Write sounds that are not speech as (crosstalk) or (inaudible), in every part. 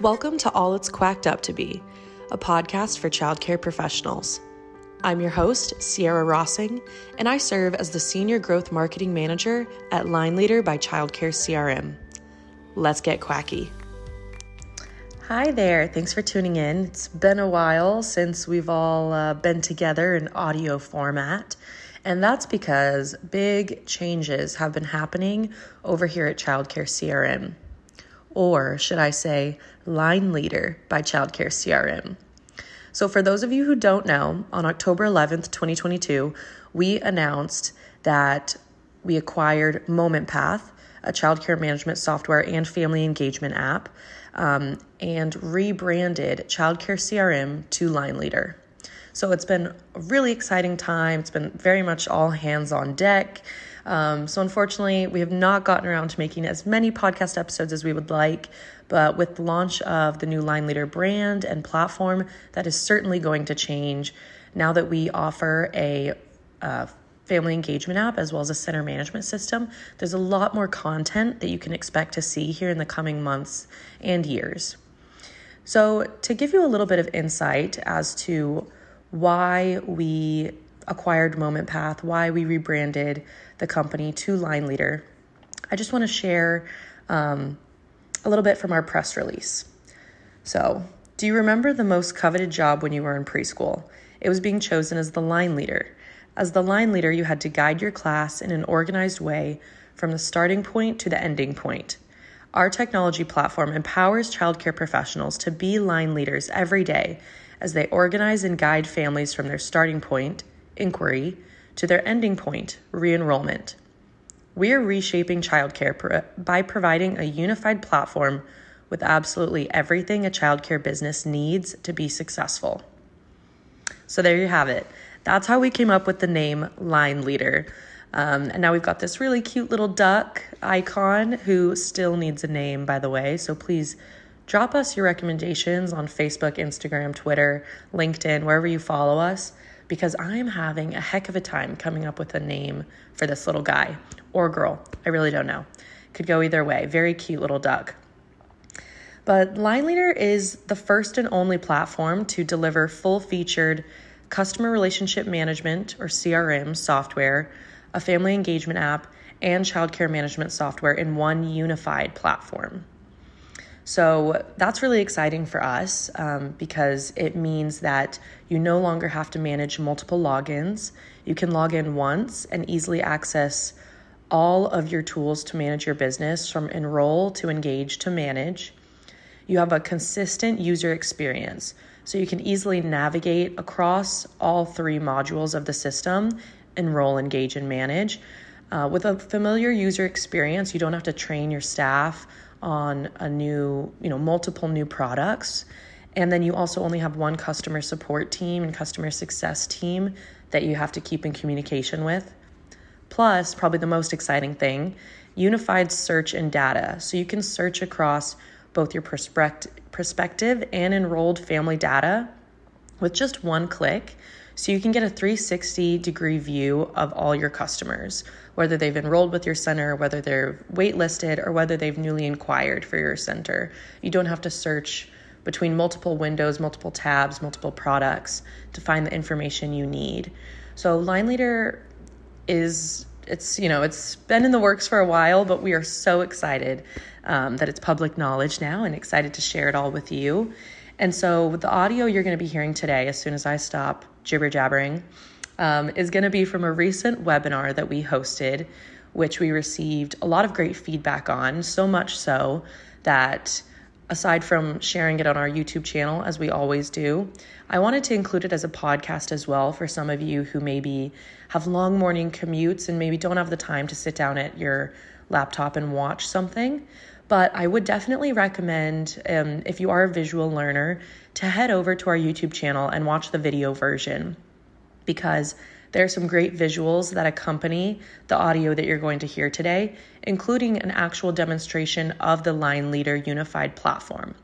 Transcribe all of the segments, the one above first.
Welcome to All It's Quacked Up to Be, a podcast for childcare professionals. I'm your host, Sierra Rossing, and I serve as the Senior Growth Marketing Manager at Line Leader by Childcare CRM. Let's get quacky. Hi there, thanks for tuning in. It's been a while since we've all uh, been together in audio format, and that's because big changes have been happening over here at Childcare CRM or should I say, Line Leader by Childcare CRM. So, for those of you who don't know, on October 11th, 2022, we announced that we acquired Moment Path, a childcare management software and family engagement app, um, and rebranded Childcare CRM to Line Leader. So, it's been a really exciting time. It's been very much all hands on deck. Um, so, unfortunately, we have not gotten around to making as many podcast episodes as we would like. But with the launch of the new Line Leader brand and platform, that is certainly going to change now that we offer a uh, family engagement app as well as a center management system. There's a lot more content that you can expect to see here in the coming months and years. So, to give you a little bit of insight as to why we acquired Moment Path, why we rebranded the company to Line Leader, I just want to share um, a little bit from our press release. So, do you remember the most coveted job when you were in preschool? It was being chosen as the line leader. As the line leader, you had to guide your class in an organized way from the starting point to the ending point. Our technology platform empowers childcare professionals to be line leaders every day as they organize and guide families from their starting point, inquiry, to their ending point, re enrollment. We are reshaping childcare by providing a unified platform with absolutely everything a childcare business needs to be successful. So, there you have it. That's how we came up with the name Line Leader. Um, and now we've got this really cute little duck icon who still needs a name, by the way. So, please drop us your recommendations on Facebook, Instagram, Twitter, LinkedIn, wherever you follow us because I'm having a heck of a time coming up with a name for this little guy or girl. I really don't know. Could go either way. Very cute little duck. But Line Leader is the first and only platform to deliver full featured customer relationship management or CRM software, a family engagement app, and childcare management software in one unified platform. So that's really exciting for us um, because it means that you no longer have to manage multiple logins. You can log in once and easily access all of your tools to manage your business from enroll to engage to manage. You have a consistent user experience, so you can easily navigate across all three modules of the system enroll, engage, and manage. Uh, with a familiar user experience, you don't have to train your staff on a new, you know, multiple new products. And then you also only have one customer support team and customer success team that you have to keep in communication with. Plus, probably the most exciting thing, unified search and data. So you can search across both your prospective and enrolled family data with just one click so you can get a 360 degree view of all your customers, whether they've enrolled with your center, whether they're waitlisted, or whether they've newly inquired for your center. You don't have to search between multiple windows, multiple tabs, multiple products to find the information you need. So Line Leader is it's you know it's been in the works for a while, but we are so excited um, that it's public knowledge now and excited to share it all with you. And so with the audio you're going to be hearing today, as soon as I stop jibber jabbering, um, is going to be from a recent webinar that we hosted, which we received a lot of great feedback on, so much so that aside from sharing it on our YouTube channel, as we always do, I wanted to include it as a podcast as well for some of you who maybe have long morning commutes and maybe don't have the time to sit down at your laptop and watch something. But I would definitely recommend, um, if you are a visual learner, to head over to our YouTube channel and watch the video version because there are some great visuals that accompany the audio that you're going to hear today, including an actual demonstration of the Line Leader unified platform.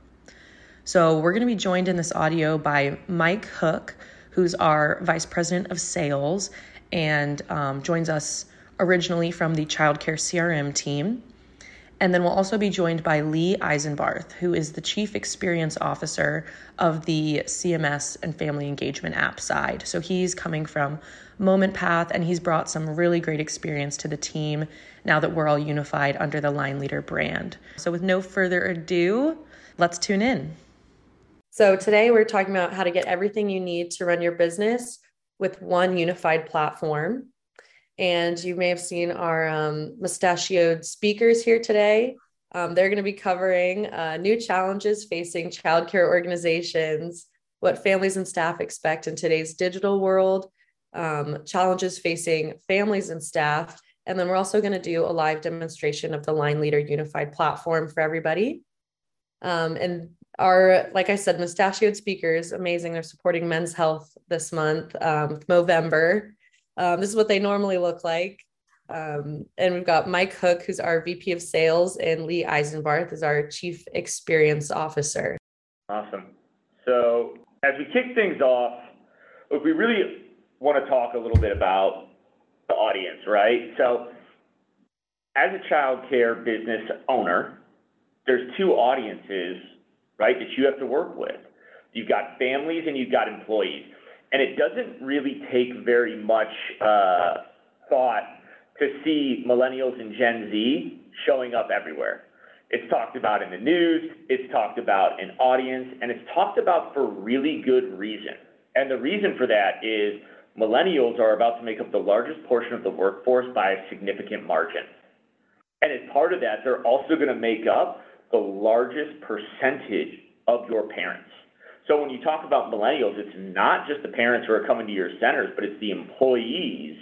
So, we're going to be joined in this audio by Mike Hook, who's our Vice President of Sales and um, joins us originally from the Childcare CRM team. And then we'll also be joined by Lee Eisenbarth, who is the Chief Experience Officer of the CMS and Family Engagement app side. So he's coming from Moment Path and he's brought some really great experience to the team now that we're all unified under the Line Leader brand. So with no further ado, let's tune in. So today we're talking about how to get everything you need to run your business with one unified platform. And you may have seen our um, mustachioed speakers here today. Um, they're going to be covering uh, new challenges facing childcare organizations, what families and staff expect in today's digital world, um, challenges facing families and staff. And then we're also going to do a live demonstration of the Line Leader Unified platform for everybody. Um, and our, like I said, mustachioed speakers, amazing. They're supporting men's health this month, um, Movember. Um, this is what they normally look like. Um, and we've got Mike Hook, who's our VP of Sales, and Lee Eisenbarth is our Chief Experience Officer. Awesome. So as we kick things off, if we really want to talk a little bit about the audience, right? So as a child care business owner, there's two audiences, right, that you have to work with. You've got families and you've got employees and it doesn't really take very much uh, thought to see millennials and Gen Z showing up everywhere. It's talked about in the news, it's talked about in audience, and it's talked about for really good reason. And the reason for that is millennials are about to make up the largest portion of the workforce by a significant margin. And as part of that, they're also going to make up the largest percentage of your parents. So when you talk about millennials, it's not just the parents who are coming to your centers, but it's the employees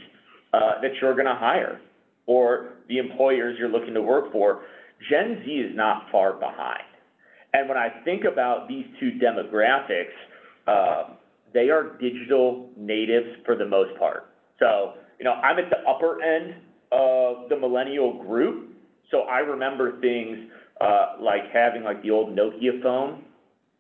uh, that you're going to hire or the employers you're looking to work for. Gen Z is not far behind. And when I think about these two demographics, uh, they are digital natives for the most part. So, you know, I'm at the upper end of the millennial group. So I remember things uh, like having like the old Nokia phone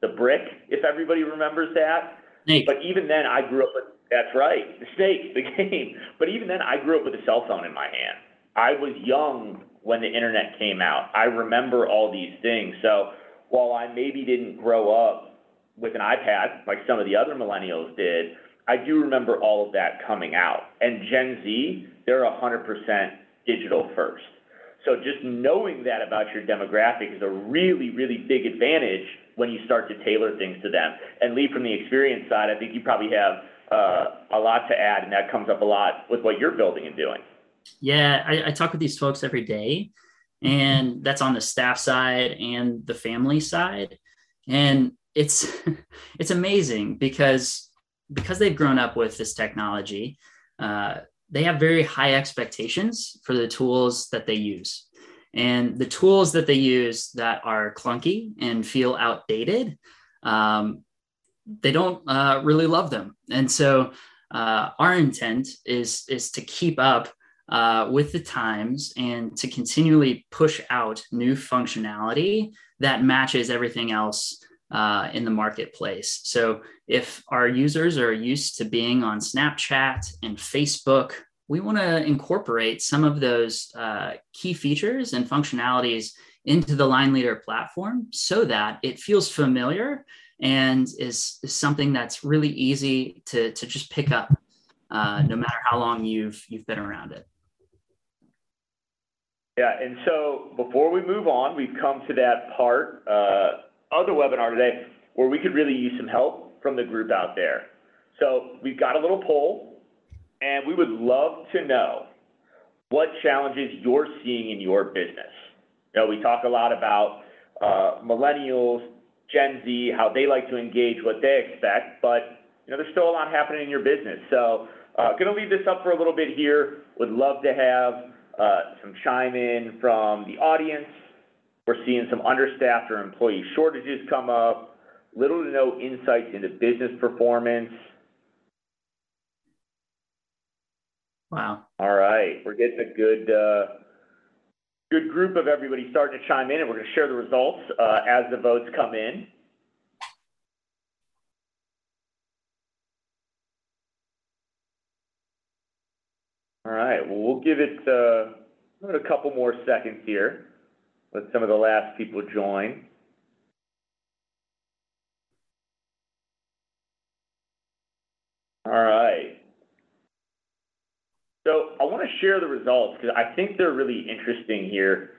the brick, if everybody remembers that. Snake. But even then, I grew up with that's right, the snake, the (laughs) game. But even then, I grew up with a cell phone in my hand. I was young when the internet came out. I remember all these things. So while I maybe didn't grow up with an iPad like some of the other millennials did, I do remember all of that coming out. And Gen Z, they're 100% digital first. So just knowing that about your demographic is a really, really big advantage when you start to tailor things to them. And Lee, from the experience side, I think you probably have uh, a lot to add, and that comes up a lot with what you're building and doing. Yeah, I, I talk with these folks every day, and that's on the staff side and the family side, and it's (laughs) it's amazing because because they've grown up with this technology. Uh, they have very high expectations for the tools that they use. And the tools that they use that are clunky and feel outdated, um, they don't uh, really love them. And so uh, our intent is, is to keep up uh, with the times and to continually push out new functionality that matches everything else uh, in the marketplace. So if our users are used to being on Snapchat and Facebook we want to incorporate some of those uh, key features and functionalities into the line leader platform so that it feels familiar and is, is something that's really easy to, to just pick up uh, no matter how long you've you've been around it. Yeah and so before we move on we've come to that part uh, of the webinar today where we could really use some help from the group out there. So we've got a little poll and we would love to know what challenges you're seeing in your business. You know, we talk a lot about uh, millennials, Gen Z, how they like to engage what they expect, but you know, there's still a lot happening in your business. So, uh, going to leave this up for a little bit here. Would love to have uh, some chime in from the audience. We're seeing some understaffed or employee shortages come up. Little to no insights into business performance. Wow. All right. We're getting a good uh, good group of everybody starting to chime in, and we're going to share the results uh, as the votes come in. All right. Well, we'll give it uh, a couple more seconds here. Let some of the last people join. All right. So I want to share the results because I think they're really interesting here.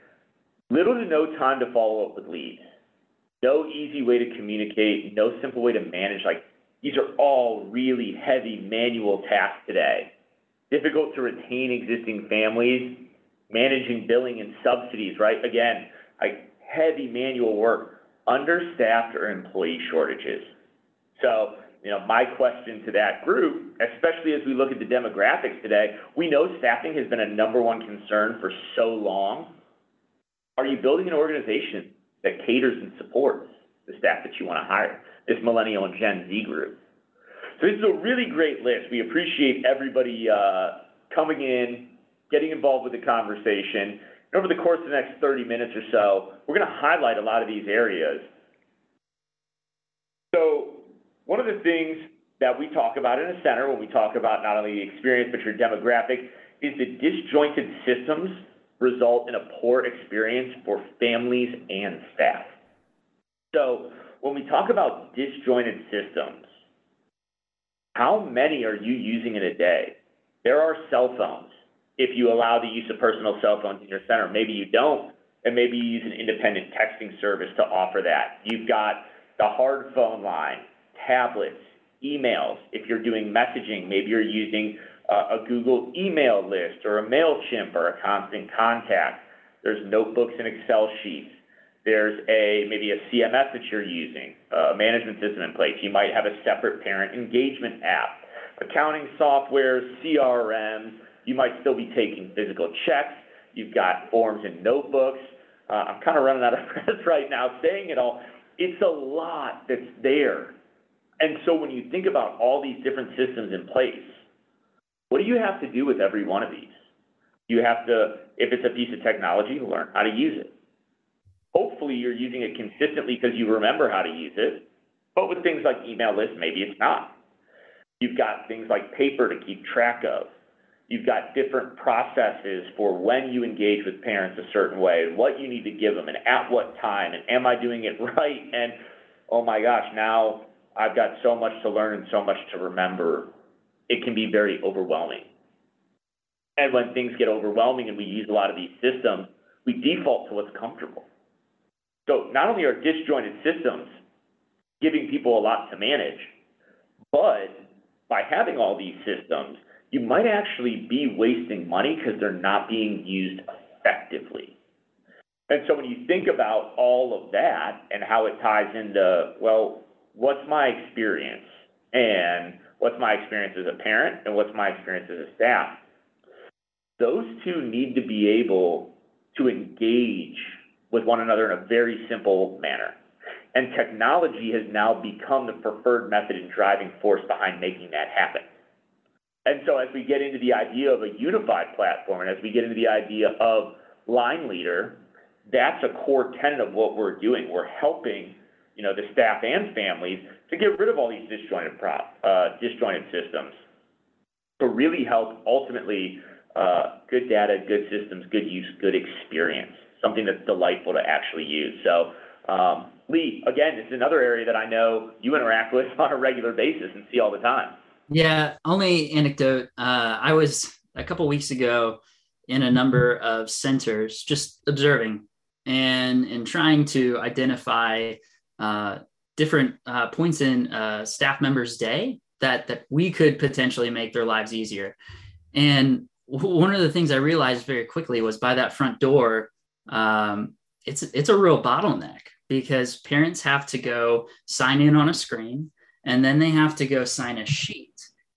Little to no time to follow up with leads. No easy way to communicate, no simple way to manage. Like these are all really heavy manual tasks today. Difficult to retain existing families, managing billing and subsidies, right? Again, like heavy manual work, understaffed or employee shortages. So you know, my question to that group, especially as we look at the demographics today, we know staffing has been a number one concern for so long. Are you building an organization that caters and supports the staff that you want to hire, this millennial and Gen Z group? So this is a really great list. We appreciate everybody uh, coming in, getting involved with the conversation. And over the course of the next 30 minutes or so, we're going to highlight a lot of these areas. One of the things that we talk about in a center when we talk about not only the experience but your demographic is that disjointed systems result in a poor experience for families and staff. So when we talk about disjointed systems, how many are you using in a day? There are cell phones. If you allow the use of personal cell phones in your center, maybe you don't, and maybe you use an independent texting service to offer that. You've got the hard phone line tablets, emails. If you're doing messaging, maybe you're using uh, a Google email list or a MailChimp or a constant contact. There's notebooks and Excel sheets. There's a maybe a CMS that you're using, a management system in place. You might have a separate parent engagement app, accounting software, CRMs. You might still be taking physical checks. You've got forms and notebooks. Uh, I'm kind of running out of (laughs) breath right now saying it all. It's a lot that's there and so when you think about all these different systems in place, what do you have to do with every one of these? You have to, if it's a piece of technology, learn how to use it. Hopefully you're using it consistently because you remember how to use it. But with things like email lists, maybe it's not. You've got things like paper to keep track of. You've got different processes for when you engage with parents a certain way, and what you need to give them, and at what time, and am I doing it (laughs) right? And oh my gosh, now I've got so much to learn and so much to remember, it can be very overwhelming. And when things get overwhelming and we use a lot of these systems, we default to what's comfortable. So not only are disjointed systems giving people a lot to manage, but by having all these systems, you might actually be wasting money because they're not being used effectively. And so when you think about all of that and how it ties into, well, what's my experience and what's my experience as a parent and what's my experience as a staff. Those two need to be able to engage with one another in a very simple manner. And technology has now become the preferred method and driving force behind making that happen. And so as we get into the idea of a unified platform and as we get into the idea of line leader, that's a core tenet of what we're doing. We're helping you know, the staff and families to get rid of all these disjointed prop, uh, disjointed systems to really help ultimately uh, good data, good systems, good use, good experience, something that's delightful to actually use. So, um, Lee, again, this is another area that I know you interact with (laughs) on a regular basis and see all the time. Yeah, only anecdote. Uh, I was a couple weeks ago in a number of centers just observing and and trying to identify uh, different uh, points in uh, staff members' day that that we could potentially make their lives easier. And one of the things I realized very quickly was by that front door, um, it's it's a real bottleneck because parents have to go sign in on a screen and then they have to go sign a sheet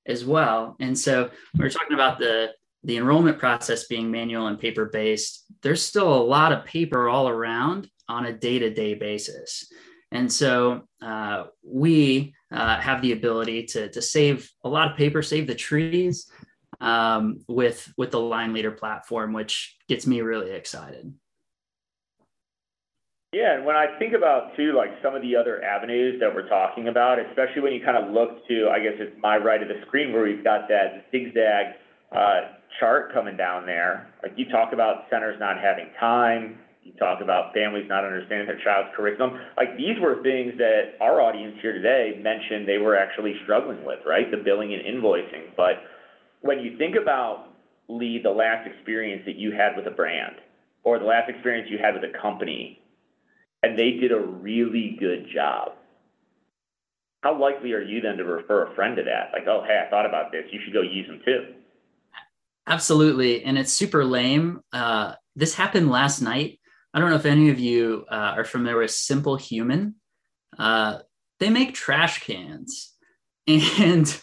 as well. And so we are talking about the the enrollment process being manual and paper based. There's still a lot of paper all around on a day to day basis. And so uh, we uh, have the ability to, to save a lot of paper, save the trees um, with, with the Line Leader platform, which gets me really excited. Yeah, and when I think about too, like some of the other avenues that we're talking about, especially when you kind of look to, I guess it's my right of the screen where we've got that zigzag uh, chart coming down there. Like you talk about centers not having time, You talk about families not understanding their child's curriculum. Like these were things that our audience here today mentioned they were actually struggling with, right? The billing and invoicing. But when you think about Lee, the last experience that you had with a brand or the last experience you had with a company, and they did a really good job, how likely are you then to refer a friend to that? Like, oh, hey, I thought about this. You should go use them too. Absolutely. And it's super lame. Uh, this happened last night. I don't know if any of you uh, are familiar with Simple Human. Uh, they make trash cans. (laughs) And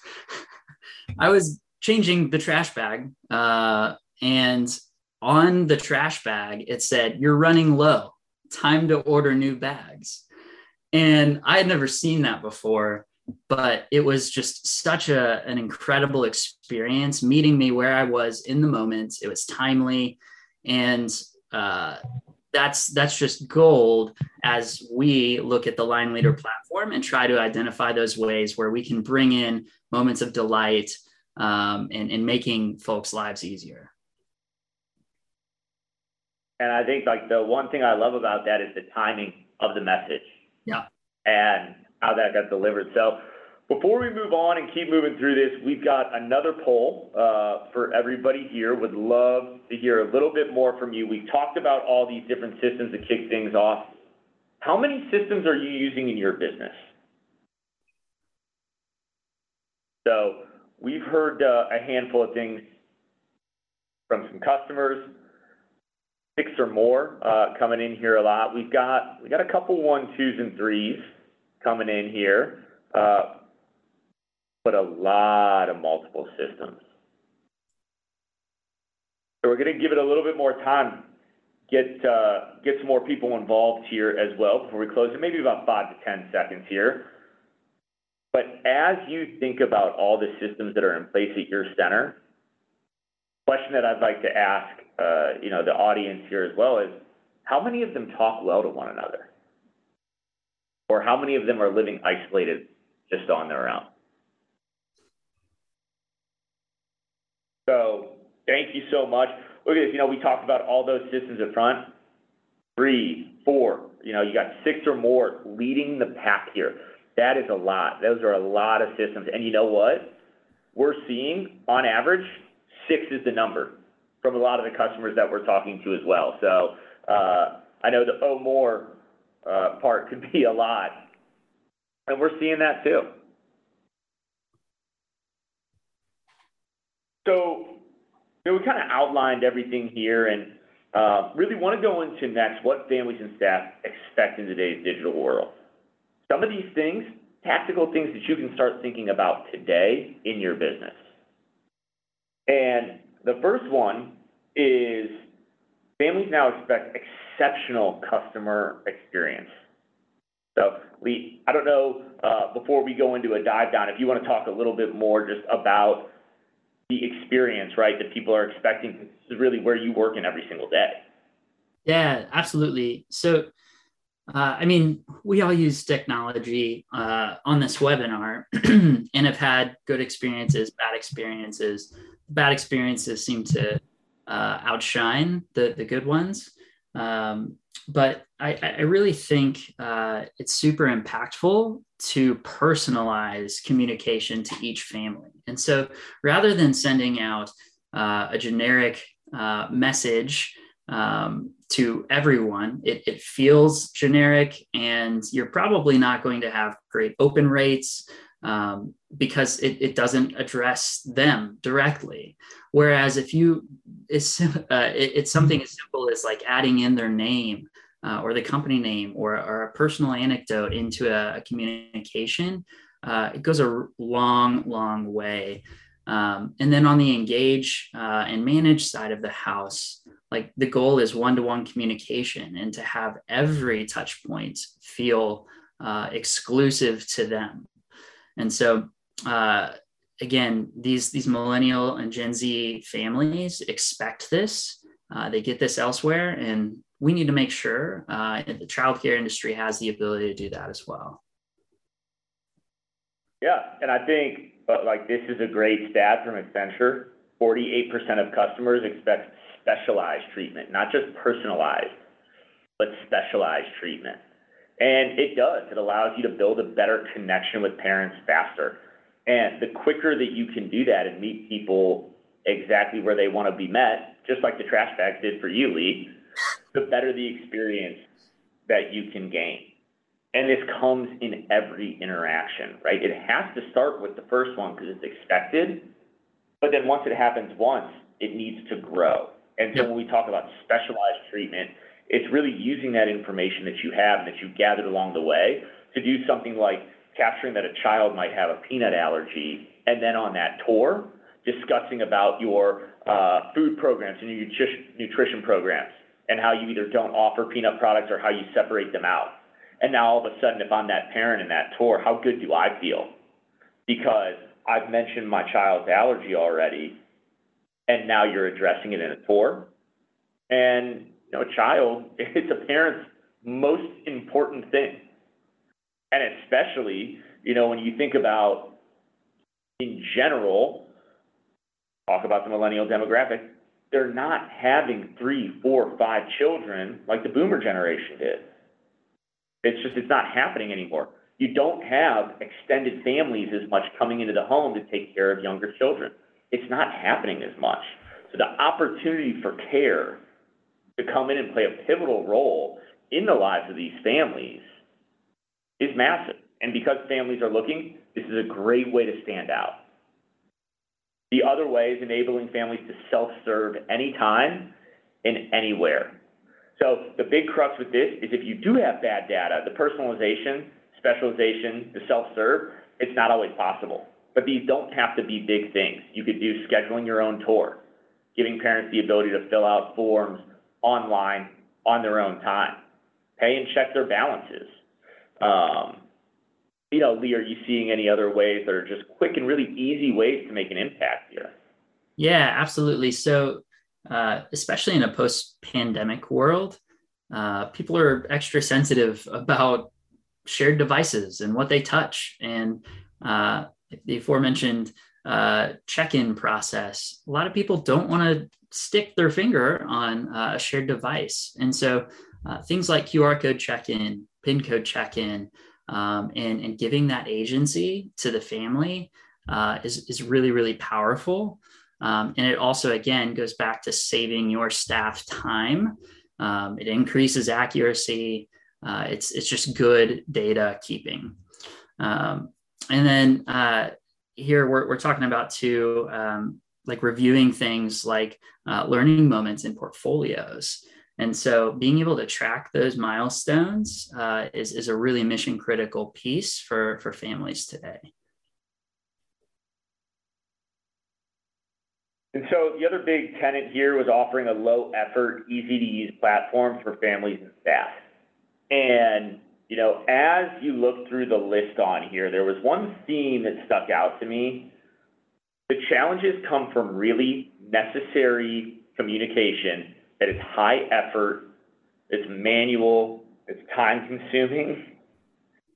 I was changing the trash bag, uh, and on the trash bag, it said, You're running low. Time to order new bags. And I had never seen that before, but it was just such a, an incredible experience meeting me where I was in the moment. It was timely. And uh, that's that's just gold as we look at the line leader platform and try to identify those ways where we can bring in moments of delight um, and, and making folks lives easier and i think like the one thing i love about that is the timing of the message yeah. And how that got delivered. So before we move on and keep moving through this, we've got another poll uh, for everybody here. Would love to hear a little bit more from you. We've talked about all these different systems to kick things off. How many systems are you using in your business? So we've heard uh, a handful of things from some customers six or more uh, coming in here a lot. We've got we got a couple one, twos, and threes coming in here, uh, but a lot of multiple systems. So we're going to give it a little bit more time, get uh, get some more people involved here as well before we close it. Maybe about five to ten seconds here. But as you think about all the systems that are in place at your center, question that I'd like to ask uh, you know, the audience here as well is how many of them talk well to one another? Or how many of them are living isolated just on their own? So thank you so much. Look at this, you know, we talked about all those systems up front. Three, four, you know, you got six or more leading the pack here. That is a lot. Those are a lot of systems. And you know what? We're seeing on average, six is the number from a lot of the customers that we're talking to as well. So uh, I know the oh more uh, part could be a lot, and we're seeing that too. So you know, we kind of outlined everything here and uh, really want to go into next what families and staff expect in today's digital world. Some of these things, tactical things that you can start thinking about today in your business. And the first one is families now expect exceptional customer experience. So, Lee, I don't know, uh, before we go into a dive down, if you want to talk a little bit more just about the experience, right, that people are expecting. Is really where you work in every single day. Yeah, absolutely. So, uh, I mean, we all use technology uh, on this webinar (clears throat) and have had good experiences, bad experiences. Bad experiences seem to uh, outshine the the good ones. Um, but I, I, really think uh, it's super impactful to personalize communication to each family. And so rather than sending out uh, a generic uh, message um, to everyone, it, it, feels generic, and you're probably not going to have great open rates um, because it, it doesn't address them directly. Whereas if you, it's, (laughs) uh, it, it's something as simple as like adding in their name uh, or the company name or, or a personal anecdote into a, a communication, uh, it goes a long, long way. Um, and then on the engage uh, and manage side of the house, like the goal is one-to-one communication and to have every touch point feel uh, exclusive to them. And so uh, again, these these millennial and Gen Z families expect this. Uh, they get this elsewhere, and we need to make sure uh, the childcare industry has the ability to do that as well. Yeah, and I think like this is a great stat from Accenture. 48% of customers expect specialized treatment, not just personalized. But specialized treatment. And it does. It allows you to build a better connection with parents faster. And the quicker that you can do that and meet people exactly where they want to be met, just like the trash bag did for you, Lee, the better the experience that you can gain. And this comes in every interaction, right? It has to start with the first one because it's expected. But then once it happens once, it needs to grow. And so when we talk about specialized treatment, it's really using that information that you have and that you gathered along the way to do something like capturing that a child might have a peanut allergy, and then on that tour, discussing about your uh, food programs and your nutrition programs and how you either don't offer peanut products or how you separate them out. And now all of a sudden, if I'm that parent in that tour, how good do I feel? Because I've mentioned my child's allergy already, and now you're addressing it in a tour. And you know, a child, (laughs) it's a parent's most important thing. And especially, you know, when you think about in general, talk about the millennial demographic, they're not having three, four, five children like the boomer generation did. It's just, it's not happening anymore. You don't have extended families as much coming into the home to take care of younger children. It's not happening as much. So the opportunity for care to come in and play a pivotal role in the lives of these families is massive. And because families are looking, this is a great way to stand out. The other way is enabling families to self-serve anytime and anywhere. So the big crux with this is if you do have bad data, the personalization, specialization, the self-serve, it's not always possible. But these don't have to be big things. You could do scheduling your own tour, giving parents the ability to fill out forms online on their own time, pay and check their balances. Um, you know, Lee, are you seeing any other ways that are just quick and really easy ways to make an impact here? Yeah, absolutely. So, uh, especially in a post-pandemic world, uh, people are extra sensitive about shared devices and what they touch, and uh, the aforementioned uh, check-in process. A lot of people don't want to stick their finger on uh, a shared device, and so uh, things like QR code check-in, PIN code check-in, um, and, and giving that agency to the family uh, is, is really, really powerful. Um, and it also, again, goes back to saving your staff time. Um, it increases accuracy. Uh, it's, it's just good data keeping. Um, and then uh, here we're, we're talking about too, um, like reviewing things like uh, learning moments in portfolios. And so being able to track those milestones uh, is, is a really mission critical piece for, for families today. And so the other big tenant here was offering a low effort, easy to use platform for families and staff. And, you know, as you look through the list on here, there was one theme that stuck out to me. The challenges come from really necessary communication that it's high effort, it's manual, it's time consuming,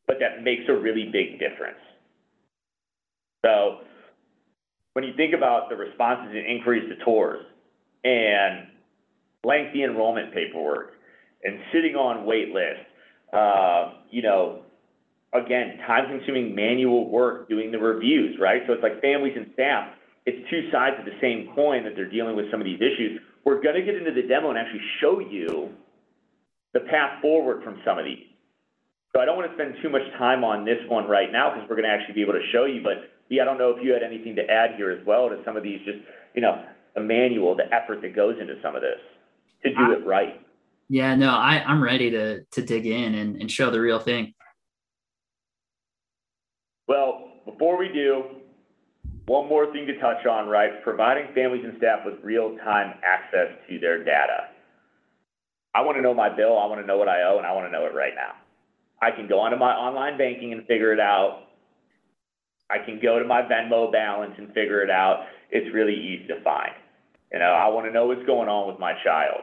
but that makes a really big difference. So when you think about the responses and inquiries to tours and lengthy enrollment paperwork and sitting on wait lists, uh, you know, again, time consuming manual work doing the reviews, right? So it's like families and staff, it's two sides of the same coin that they're dealing with some of these issues we're going to get into the demo and actually show you the path forward from some of these. So I don't want to spend too much time on this one right now because we're going to actually be able to show you. But yeah, I don't know if you had anything to add here as well to some of these, just you know, the manual, the effort that goes into some of this to do I, it right. Yeah, no, I, I'm ready to to dig in and, and show the real thing. Well, before we do, one more thing to touch on, right? Providing families and staff with real-time access to their data. I want to know my bill, I want to know what I owe, and I want to know it right now. I can go onto my online banking and figure it out. I can go to my Venmo balance and figure it out. It's really easy to find. You know, I want to know what's going on with my child,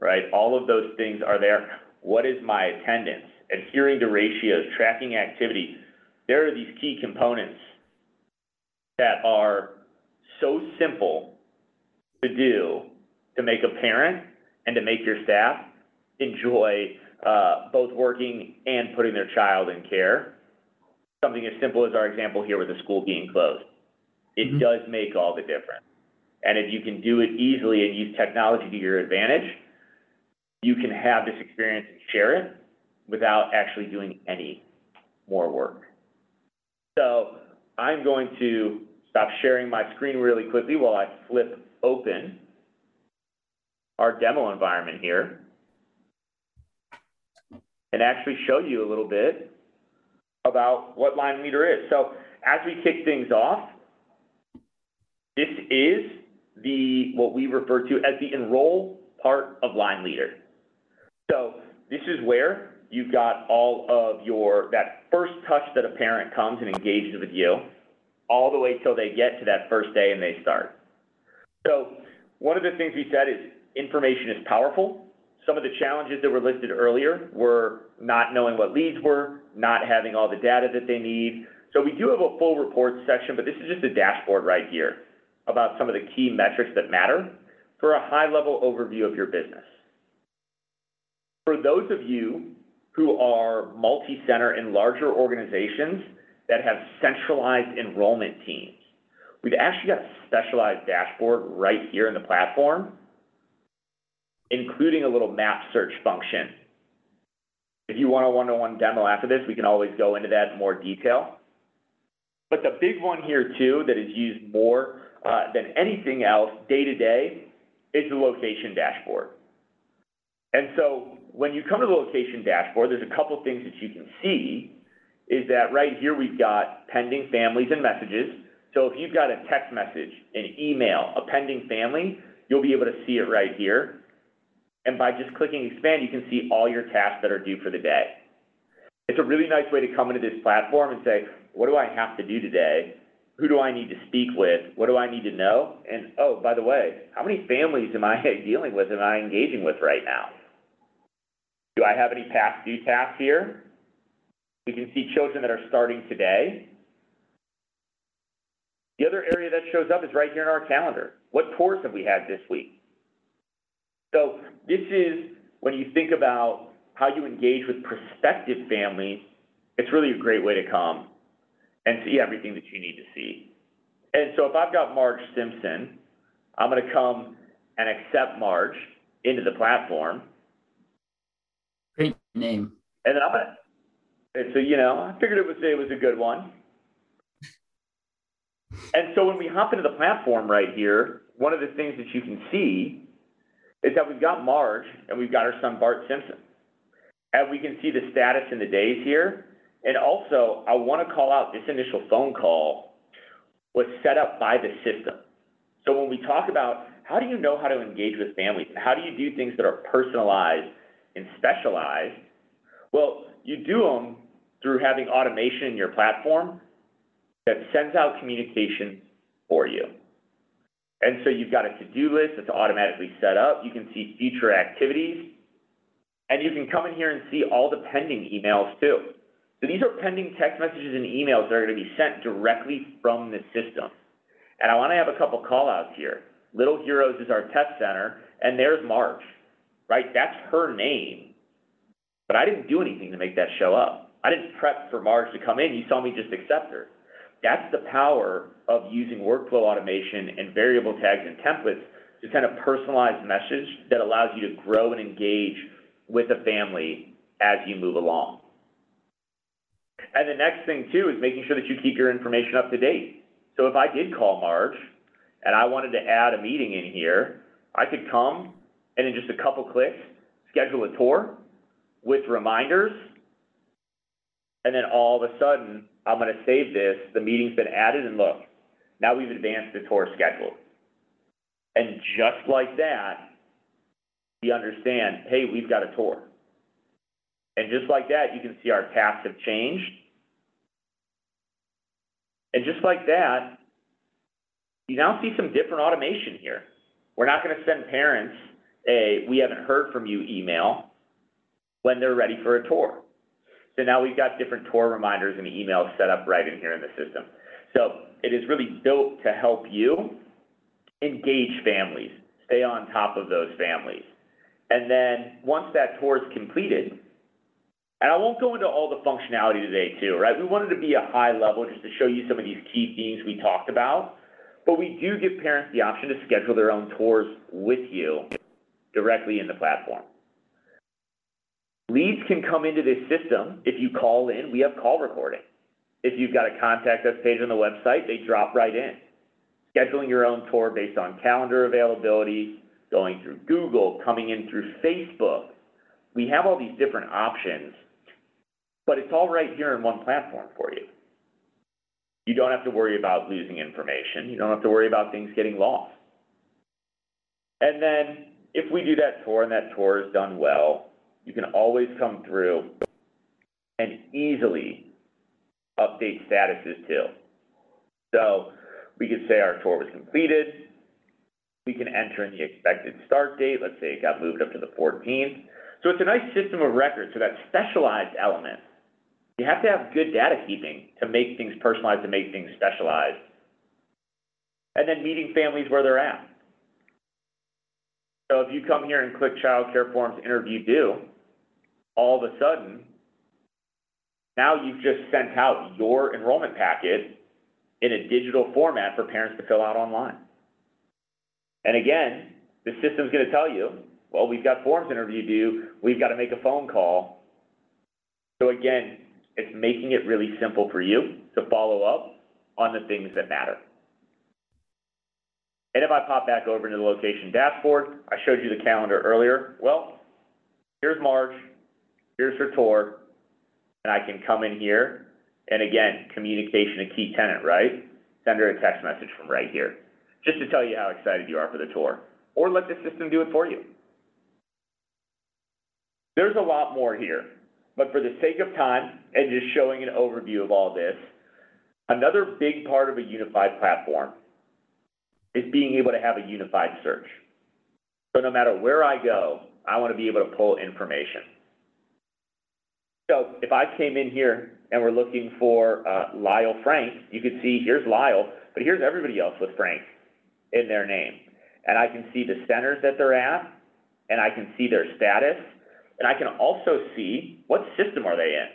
right? All of those things are there. What is my attendance? Adhering to ratios, tracking activity. There are these key components that are so simple to do to make a parent and to make your staff enjoy uh, both working and putting their child in care. Something as simple as our example here with the school being closed. It Mhm. does make all the difference. And if you can do it easily and use technology to your advantage, you can have this experience and share it without actually doing any more work. So I'm going to stop sharing my screen really quickly while I flip open our demo environment here and actually show you a little bit about what Line Leader is. So as we kick things off, this is the, what we refer to as the enroll part of Line Leader. So this is where you've got all of your, that first touch that a parent comes and engages with you, all the way till they get to that first day and they start. So one of the things we said is information is powerful. Some of the challenges that were listed earlier were not knowing what leads were, not having all the data that they need. So we do have a full reports section, but this is just a dashboard right here about some of the key metrics that matter for a high-level overview of your business. For those of you who are multi-center and larger organizations that have centralized enrollment teams, we've actually got a specialized dashboard right here in the platform, including a little map search function. If you want a one-on-one demo after this, we can always go into that in more detail. But the big one here too, that is used more uh, than anything else day to day, is the location dashboard. And so when you come to the location dashboard, there's a couple things that you can see, is that right here we've got pending families and messages. So if you've got a text message, an email, a pending family, you'll be able to see it right here. And by just clicking expand, you can see all your tasks that are due for the day. It's a really nice way to come into this platform and say, what do I have to do today? Who do I need to speak with? What do I need to know? And oh, by the way, how many families am I (laughs) dealing with, am I engaging with right now? Do I have any past due tasks here? We can see children that are starting today. The other area that shows up is right here in our calendar. What tours have we had this week? So this is when you think about how you engage with prospective families, it's really a great way to come and see everything that you need to see. And so if I've got Marge Simpson, I'm going to come and accept Marge into the platform. Great name. And then I'm going to, and so, you know, I figured it was, it was a good one. And so when we hop into the platform right here, one of the things that you can see is that we've got Marge and we've got our son Bart Simpson. And we can see the status in the days here. And also, I want to call out this initial phone call was set up by the system. So when we talk about how do you know how to engage with families, and how do you do things that are personalized and specialized, well, you do them through having automation in your platform that sends out communications for you. And so you've got a to-do list that's automatically set up. You can see future activities. And you can come in here and see all the pending emails too. So these are pending text messages and emails that are going to be sent directly from the system. And I want to have a couple call outs here. Little Heroes is our test center, and there's Marge, right? That's her name. But I didn't do anything to make that show up. I didn't prep for Marge to come in. You saw me just accept her. That's the power of using workflow automation and variable tags and templates to send a personalized message that allows you to grow and engage with a family as you move along. And the next thing too is making sure that you keep your information up to date. So if I did call Marge and I wanted to add a meeting in here, I could come and in just a couple clicks, schedule a tour with reminders. And then all of a sudden, I'm going to save this. The meeting's been added and look, now we've advanced the tour schedule. And just like that, we understand, hey, we've got a tour. And just like that, you can see our tasks have changed. And just like that, you now see some different automation here. We're not going to send parents a we haven't heard from you email when they're ready for a tour. So now we've got different tour reminders and emails set up right in here in the system. So it is really built to help you engage families, stay on top of those families. And then once that tour is completed, And I won't go into all the functionality today too, right? We wanted to be a high level just to show you some of these key themes we talked about. But we do give parents the option to schedule their own tours with you directly in the platform. Leads can come into this system if you call in. We have call recording. If you've got a contact us page on the website, they drop right in. Scheduling your own tour based on calendar availability, going through Google, coming in through Facebook. We have all these different options, but it's all right here in one platform for you. You don't have to worry about losing information. You don't have to worry about things getting lost. And then if we do that tour and that tour is done well, you can always come through and easily update statuses too. So we could say our tour was completed. We can enter in the expected start date. Let's say it got moved up to the 14th. So it's a nice system of records. So that specialized element, you have to have good data keeping to make things personalized, to make things specialized. And then meeting families where they're at. So if you come here and click Child Care Forms Interview Due, all of a sudden, now you've just sent out your enrollment packet in a digital format for parents to fill out online. And again, the system's going to tell you, well, we've got forms interview due, we've got to make a phone call. So again, it's making it really simple for you to follow up on the things that matter. And if I pop back over into the location dashboard, I showed you the calendar earlier. Well, here's Marge, here's her tour, and I can come in here, and again, communication a key tenant, right? Send her a text message from right here, just to tell you how excited you are for the tour, or let the system do it for you. There's a lot more here, but for the sake of time and just showing an overview of all this, another big part of a unified platform is being able to have a unified search. So no matter where I go, I want to be able to pull information. So if I came in here and we're looking for uh, Lyle Frank, you could see here's Lyle, but here's everybody else with Frank in their name. And I can see the centers that they're at, and I can see their status, and I can also see what system are they in.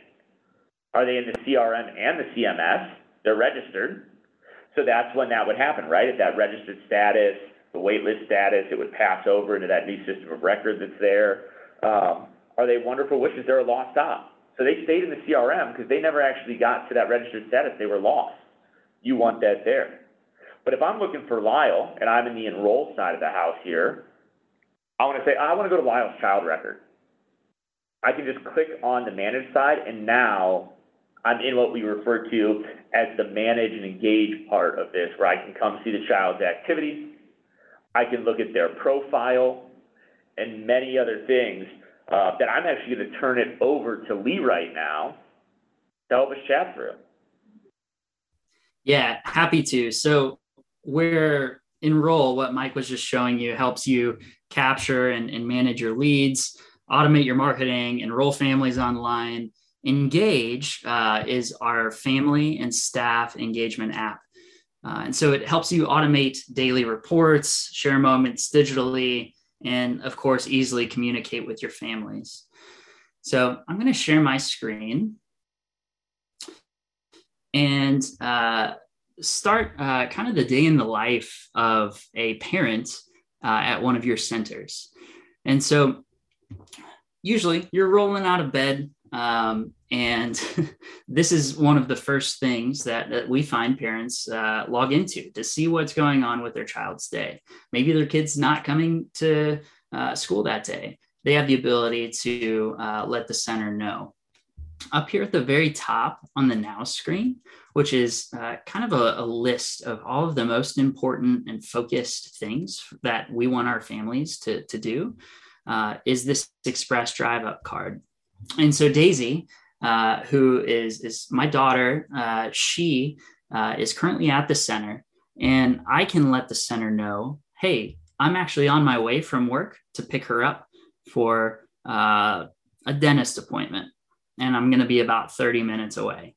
Are they in the CRM and the CMS? They're registered. So that's when that would happen, right? At that registered status, the waitlist status, it would pass over into that new system of record that's there. Um, are they wonderful wishes? They're a lost stop. So they stayed in the CRM because they never actually got to that registered status. They were lost. You want that there. But if I'm looking for Lyle and I'm in the enroll side of the house here, I want to say, I want to go to Lyle's child record. I can just click on the manage side and now I'm in what we refer to as the manage and engage part of this, where I can come see the child's activities, I can look at their profile, and many other things uh, that I'm actually going to turn it over to Lee right now to help us chat through. Yeah, happy to. So, where enroll, what Mike was just showing you, helps you capture and, and manage your leads, automate your marketing, enroll families online Engage uh, is our family and staff engagement app. Uh, and so it helps you automate daily reports, share moments digitally, and of course, easily communicate with your families. So I'm going to share my screen and uh, start uh, kind of the day in the life of a parent uh, at one of your centers. And so usually you're rolling out of bed um, and (laughs) this is one of the first things that, that we find parents uh, log into to see what's going on with their child's day. Maybe their kid's not coming to uh, school that day. They have the ability to uh, let the center know. Up here at the very top on the Now screen, which is uh, kind of a, a list of all of the most important and focused things that we want our families to, to do, uh, is this Express Drive Up card and so Daisy, uh, who is is my daughter, uh, she uh, is currently at the center, and I can let the center know, hey, I'm actually on my way from work to pick her up for uh, a dentist appointment, and I'm going to be about 30 minutes away.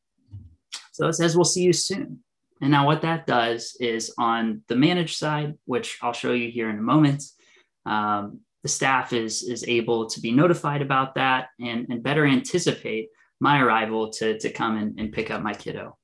So it says we'll see you soon. And now what that does is on the managed side, which I'll show you here in a moment. Um, the staff is is able to be notified about that and, and better anticipate my arrival to, to come and, and pick up my kiddo.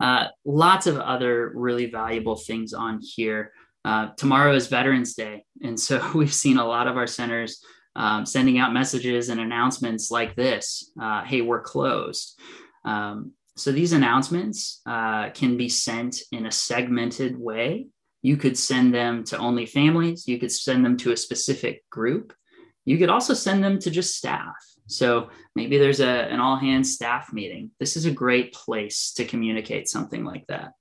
Uh, lots of other really valuable things on here. Uh, tomorrow is Veterans Day. And so (laughs) we've seen a lot of our centers um, sending out messages and announcements like this uh, Hey, we're closed. Um, so these announcements uh, can be sent in a segmented way. You could send them to only families, you could send them to a specific group. You could also send them to just staff. So maybe there's a, an all hands staff meeting. This is a great place to communicate something like that.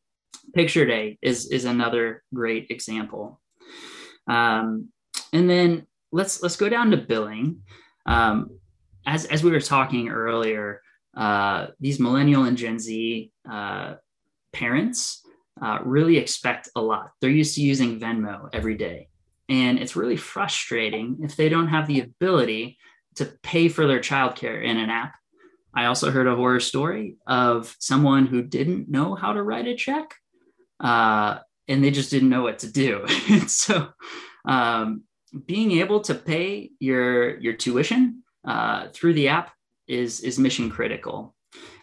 Picture day is, is another great example. Um, and then let's let's go down to billing. Um, as as we were talking earlier, uh, these millennial and Gen Z uh, parents uh, really expect a lot. They're used to using Venmo every day, and it's really frustrating if they don't have the ability to pay for their childcare in an app. I also heard a horror story of someone who didn't know how to write a check, uh, and they just didn't know what to do. (laughs) so, um, being able to pay your your tuition uh, through the app is is mission critical.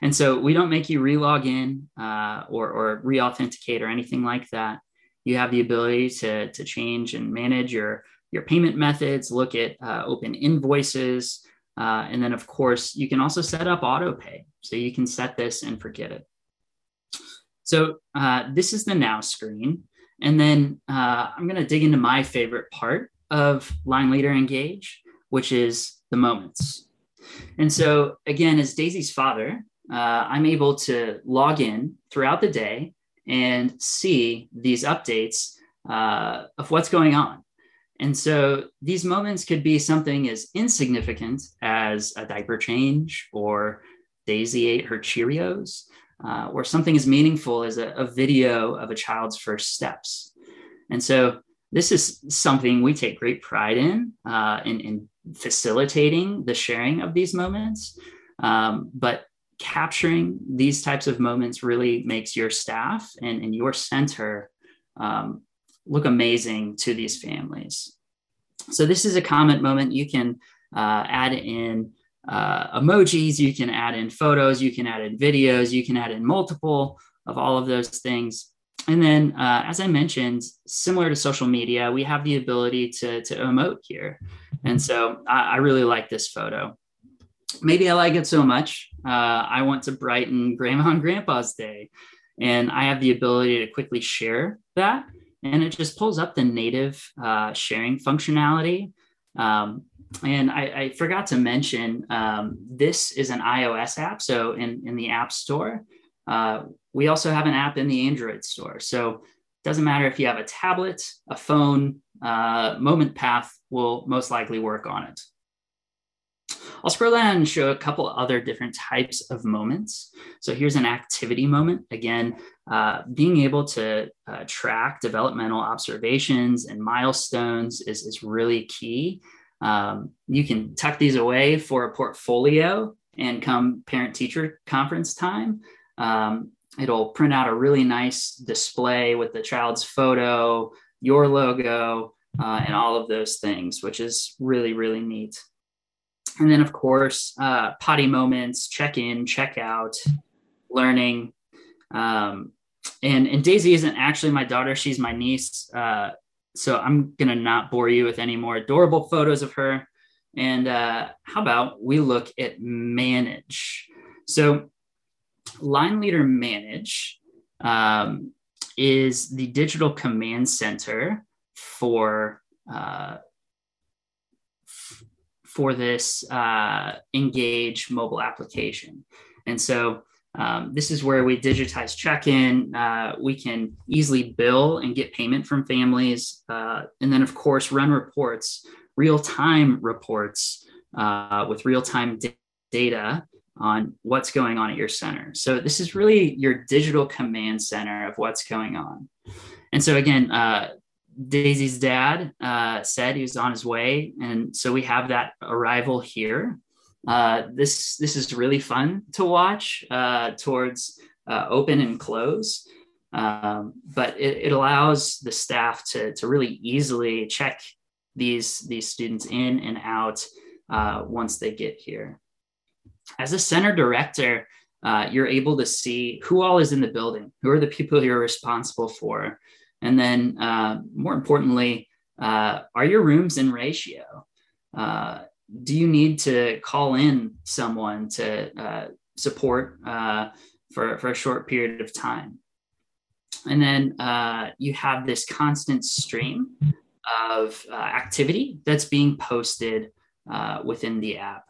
And so we don't make you relog in uh, or, or re-authenticate or anything like that. You have the ability to, to change and manage your, your payment methods, look at uh, open invoices, uh, and then of course you can also set up auto pay. So you can set this and forget it. So uh, this is the now screen. And then uh, I'm going to dig into my favorite part, of line leader engage, which is the moments. And so, again, as Daisy's father, uh, I'm able to log in throughout the day and see these updates uh, of what's going on. And so these moments could be something as insignificant as a diaper change or Daisy ate her Cheerios, uh, or something as meaningful as a, a video of a child's first steps. And so this is something we take great pride in, uh, in, in, facilitating the sharing of these moments. Um, but capturing these types of moments really makes your staff and, and your center um, look amazing to these families. So, this is a comment moment. You can uh, add in uh, emojis, you can add in photos, you can add in videos, you can add in multiple of all of those things and then, uh, as I mentioned, similar to social media, we have the ability to, to emote here. And so I, I really like this photo. Maybe I like it so much, uh, I want to brighten Grandma and Grandpa's day. And I have the ability to quickly share that. And it just pulls up the native uh, sharing functionality. Um, and I, I, forgot to mention um, this is an iOS app. So in, in the App Store, uh, we also have an app in the Android store. So it doesn't matter if you have a tablet, a phone, uh, Moment Path will most likely work on it. I'll scroll down and show a couple other different types of moments. So here's an activity moment. Again, uh, being able to uh, track developmental observations and milestones is, is really key. Um, you can tuck these away for a portfolio and come parent teacher conference time. Um, it'll print out a really nice display with the child's photo, your logo, uh, and all of those things, which is really, really neat. And then, of course, uh, potty moments, check in, check out, learning. Um, and, and Daisy isn't actually my daughter, she's my niece. Uh, so I'm going to not bore you with any more adorable photos of her. And uh, how about we look at manage? So Line Leader Manage um, is the digital command center for uh, f- for this uh, Engage mobile application. And so um, this is where we digitize check-in. Uh, we can easily bill and get payment from families, uh, and then of course run reports, real-time reports uh, with real-time data on what's going on at your center. So this is really your digital command center of what's going on. And so again, uh, Daisy's dad uh, said he was on his way, and so we have that arrival here. Uh, this this is really fun to watch uh, towards uh, open and close, um, but it, it, allows the staff to to really easily check these these students in and out uh, once they get here. As a center director, uh, you're able to see who all is in the building, who are the people you're responsible for, and then uh, more importantly, uh, are your rooms in ratio? Uh, do you need to call in someone to uh, support for, for a short period of time? And then you have this constant stream of uh, activity that's being posted uh, within the app.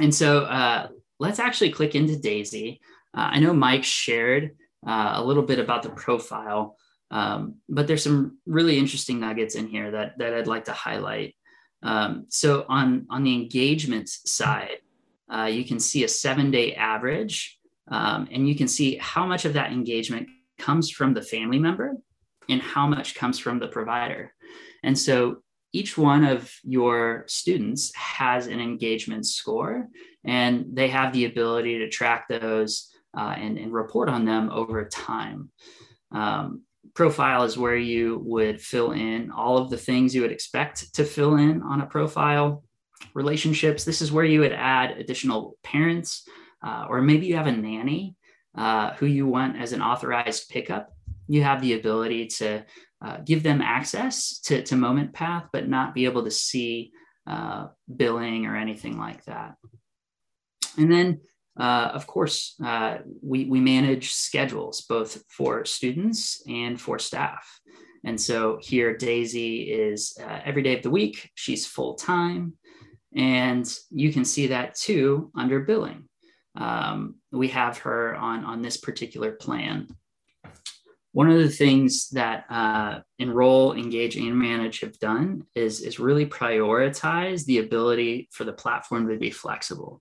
And so uh, let's actually click into Daisy. Uh, I know Mike shared uh, a little bit about the profile, um, but there's some really interesting nuggets in here that, that I'd like to highlight. Um, so on, on the engagement side, uh, you can see a seven day average, um, and you can see how much of that engagement comes from the family member and how much comes from the provider. And so each one of your students has an engagement score, and they have the ability to track those uh, and, and, report on them over time. Um, profile is where you would fill in all of the things you would expect to fill in on a profile. Relationships, this is where you would add additional parents, uh, or maybe you have a nanny uh, who you want as an authorized pickup you have the ability to uh, give them access to, to Moment Path, but not be able to see uh, billing or anything like that. And then, uh, of course, uh, we, we manage schedules both for students and for staff. And so here, Daisy is uh, every day of the week, she's full time. And you can see that too under billing. Um, we have her on, on this particular plan one of the things that uh, enroll engage and manage have done is, is really prioritize the ability for the platform to be flexible.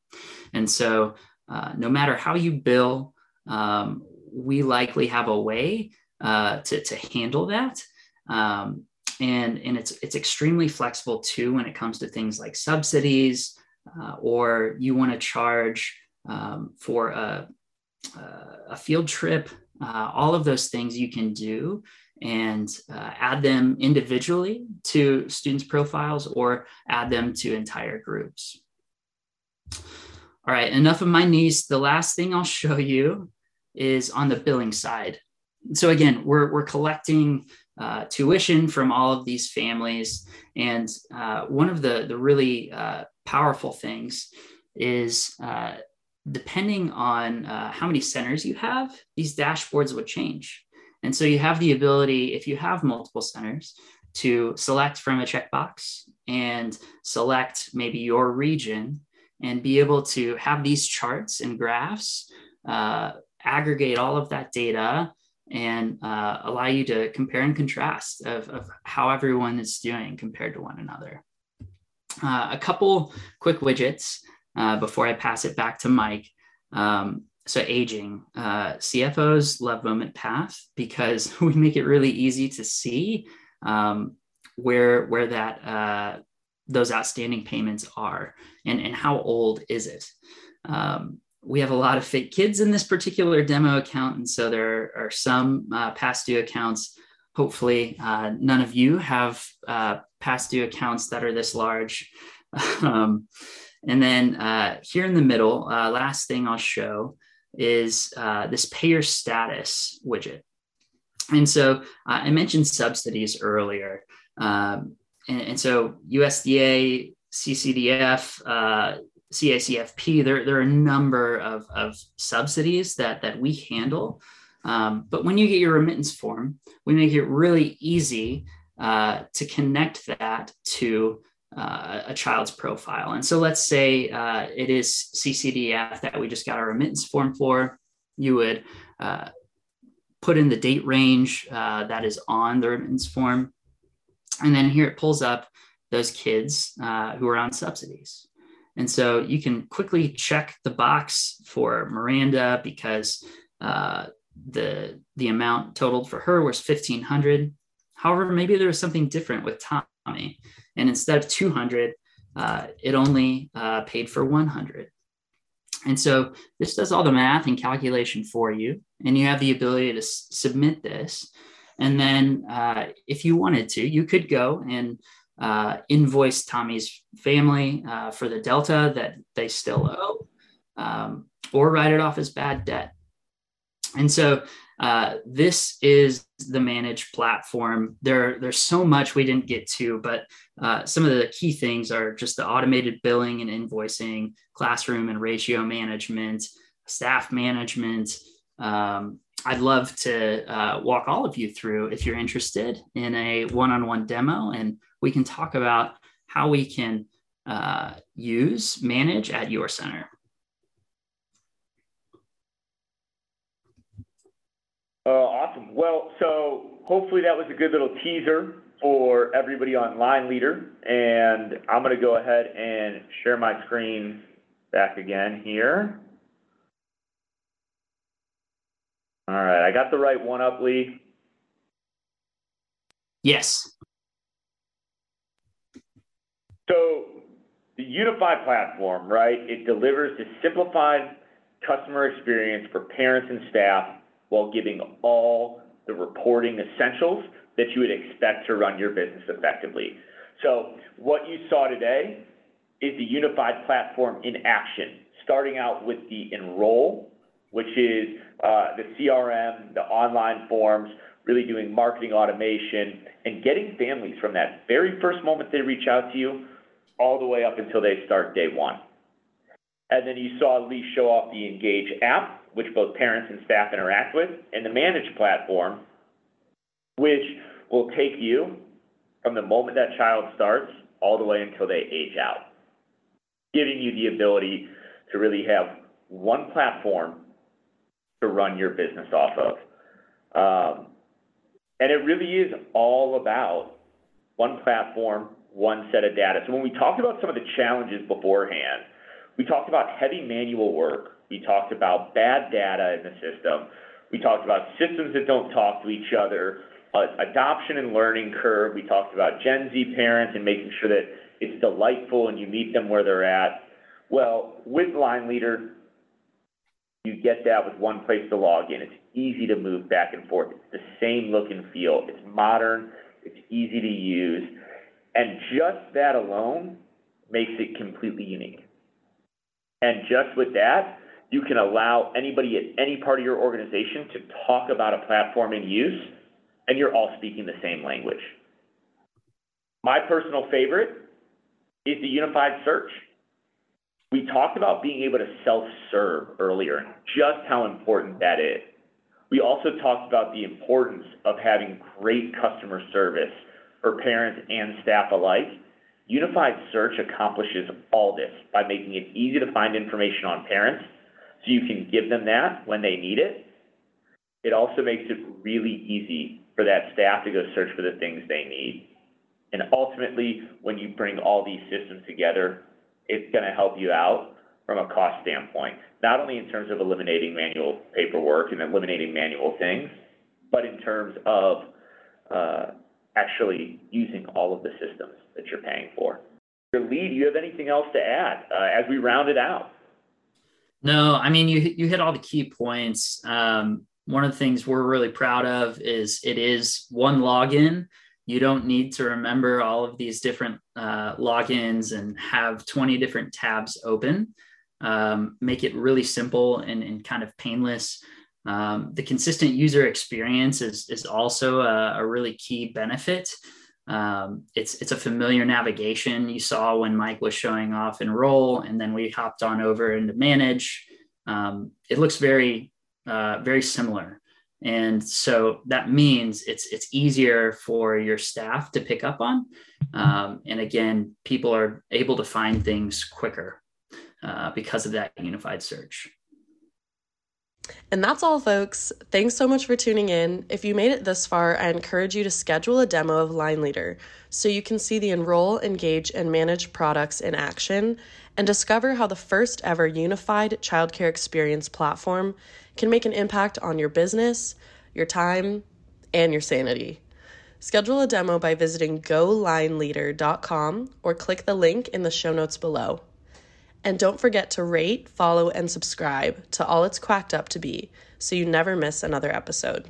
And so uh, no matter how you bill um, we likely have a way uh, to, to handle that. Um, and, and it's, it's extremely flexible too when it comes to things like subsidies uh, or you want to charge um, for a, a field trip uh, all of those things you can do and uh, add them individually to students' profiles or add them to entire groups. All right, enough of my niece. The last thing I'll (laughs) show you is on the billing side. So again, we're, we're collecting uh, tuition from all of these families. And uh, one of the, the really uh, powerful things is uh, depending on uh, how many centers you have, these dashboards would change. And so you have the ability, if you have multiple centers, to select from a checkbox and select maybe your region and be able to have these charts and graphs, uh, aggregate all of that data and uh, allow you to compare and contrast of, of, how everyone is doing compared to one another. Uh, a couple quick widgets uh, before I pass it back to Mike. Um, so aging, uh, CFOs love Moment Path because (laughs) we make it really easy to see um, where where that uh, those outstanding payments are and, and how old is it. Um, we have a lot of fake kids in this particular demo account, and so there are some uh, past due accounts. Hopefully, uh, none of you have uh, past due accounts that are this large. (laughs) um, and then uh, here in the middle, uh, last thing I'll show is uh, this payer status widget. And so uh, I mentioned subsidies earlier. Um, and, and, so USDA, CCDF, uh, CACFP, there, there are a number of, of subsidies that, that we handle. Um, but when you get your remittance form, we make it really easy uh, to connect that to uh, a child's profile. And so let's say uh, it is CCDF that we just got our remittance form for. You would uh, put in the date range uh, that is on the remittance form. And then here it pulls up those kids uh, who are on subsidies. And so you can quickly check the box for Miranda because uh, the, the amount totaled for her was 1500 However, maybe there was something different with Tommy. And instead of 200, uh, it only uh, paid for 100. And so this does all the math and calculation for you, and you have the ability to s- submit this. And then, uh, if you wanted to, you could go and uh, invoice Tommy's family uh, for the delta that they still owe, um, or write it off as bad debt. And so uh, this is the managed platform. There, there's so much we didn't get to, but uh, some of the key things are just the automated billing and invoicing, classroom and ratio management, staff management. Um, I'd love to uh, walk all of you through if you're interested in a one-on-one demo, and we can talk about how we can uh, use manage at your center. Uh, awesome. Well, so hopefully that was a good little teaser for everybody on Line Leader, and I'm going to go ahead and share my screen back again here. All right, I got the right one up, Lee. Yes. So the Unify platform, right? It delivers a simplified customer experience for parents and staff while giving all the reporting essentials that you would expect to run your business effectively. So what you saw today is the unified platform in action, starting out with the enroll which is uh, the CRM, the online forms, really doing marketing automation and getting families from that very first moment they reach out to you all the way up until they start day one. And then you saw Lee show off the Engage app, which both parents and staff interact with, and the Manage platform, which will take you from the moment that child starts all the way until they age out, giving you the ability to really have one platform to run your business off of. Um, and it really is all about one platform, one set of data. So when we talked about some of the challenges beforehand, we talked about heavy manual work. We talked about bad data in the system. We talked about systems that don't talk to each other, uh, adoption and learning curve. We talked about Gen Z parents and making sure that it's delightful and you meet them where they're at. Well, with Line Leader, you get that with one place to log in. It's easy to move back and forth. It's the same look and feel. It's modern. It's easy to use. And just that alone makes it completely unique. And just with that, you can allow anybody at any part of your organization to talk about a platform in use, and you're all speaking the same language. My personal favorite is the unified search. We talked about being able to self-serve earlier and just how important that is. We also talked about the importance of having great customer service for parents and staff alike. Unified Search accomplishes all this by making it easy to find information on parents so you can give them that when they need it. It also makes it really easy for that staff to go search for the things they need. And ultimately, when you bring all these systems together, it's going to help you out from a cost standpoint, not only in terms of eliminating manual paperwork and eliminating manual things, but in terms of uh, actually using all of the systems that you're paying for. Your Lee, do you have anything else to add uh, as we round it out? No, I mean you you hit all the key points. Um, one of the things we're really proud of is it is one login you don't need to remember all of these different uh, logins and have 20 different tabs open. Um, make it really simple and, and kind of painless. Um, the consistent user experience is, is also a, a really key benefit. Um, it's, it's a familiar navigation you saw when Mike was showing off enroll, and then we hopped on over into manage. Um, it looks very, uh, very similar. And so that means it's it's easier for your staff to pick up on. Um, and again, people are able to find things quicker uh, because of that unified search. And that's all, folks. Thanks so much for tuning in. If you made it this far, I encourage you to schedule a demo of Line Leader so you can see the enroll, engage, and manage products in action and discover how the first ever unified childcare experience platform can make an impact on your business, your time, and your sanity. Schedule a demo by visiting golineleader.com or click the link in the show notes below. And don't forget to rate, follow, and subscribe to all it's quacked up to be so you never miss another episode.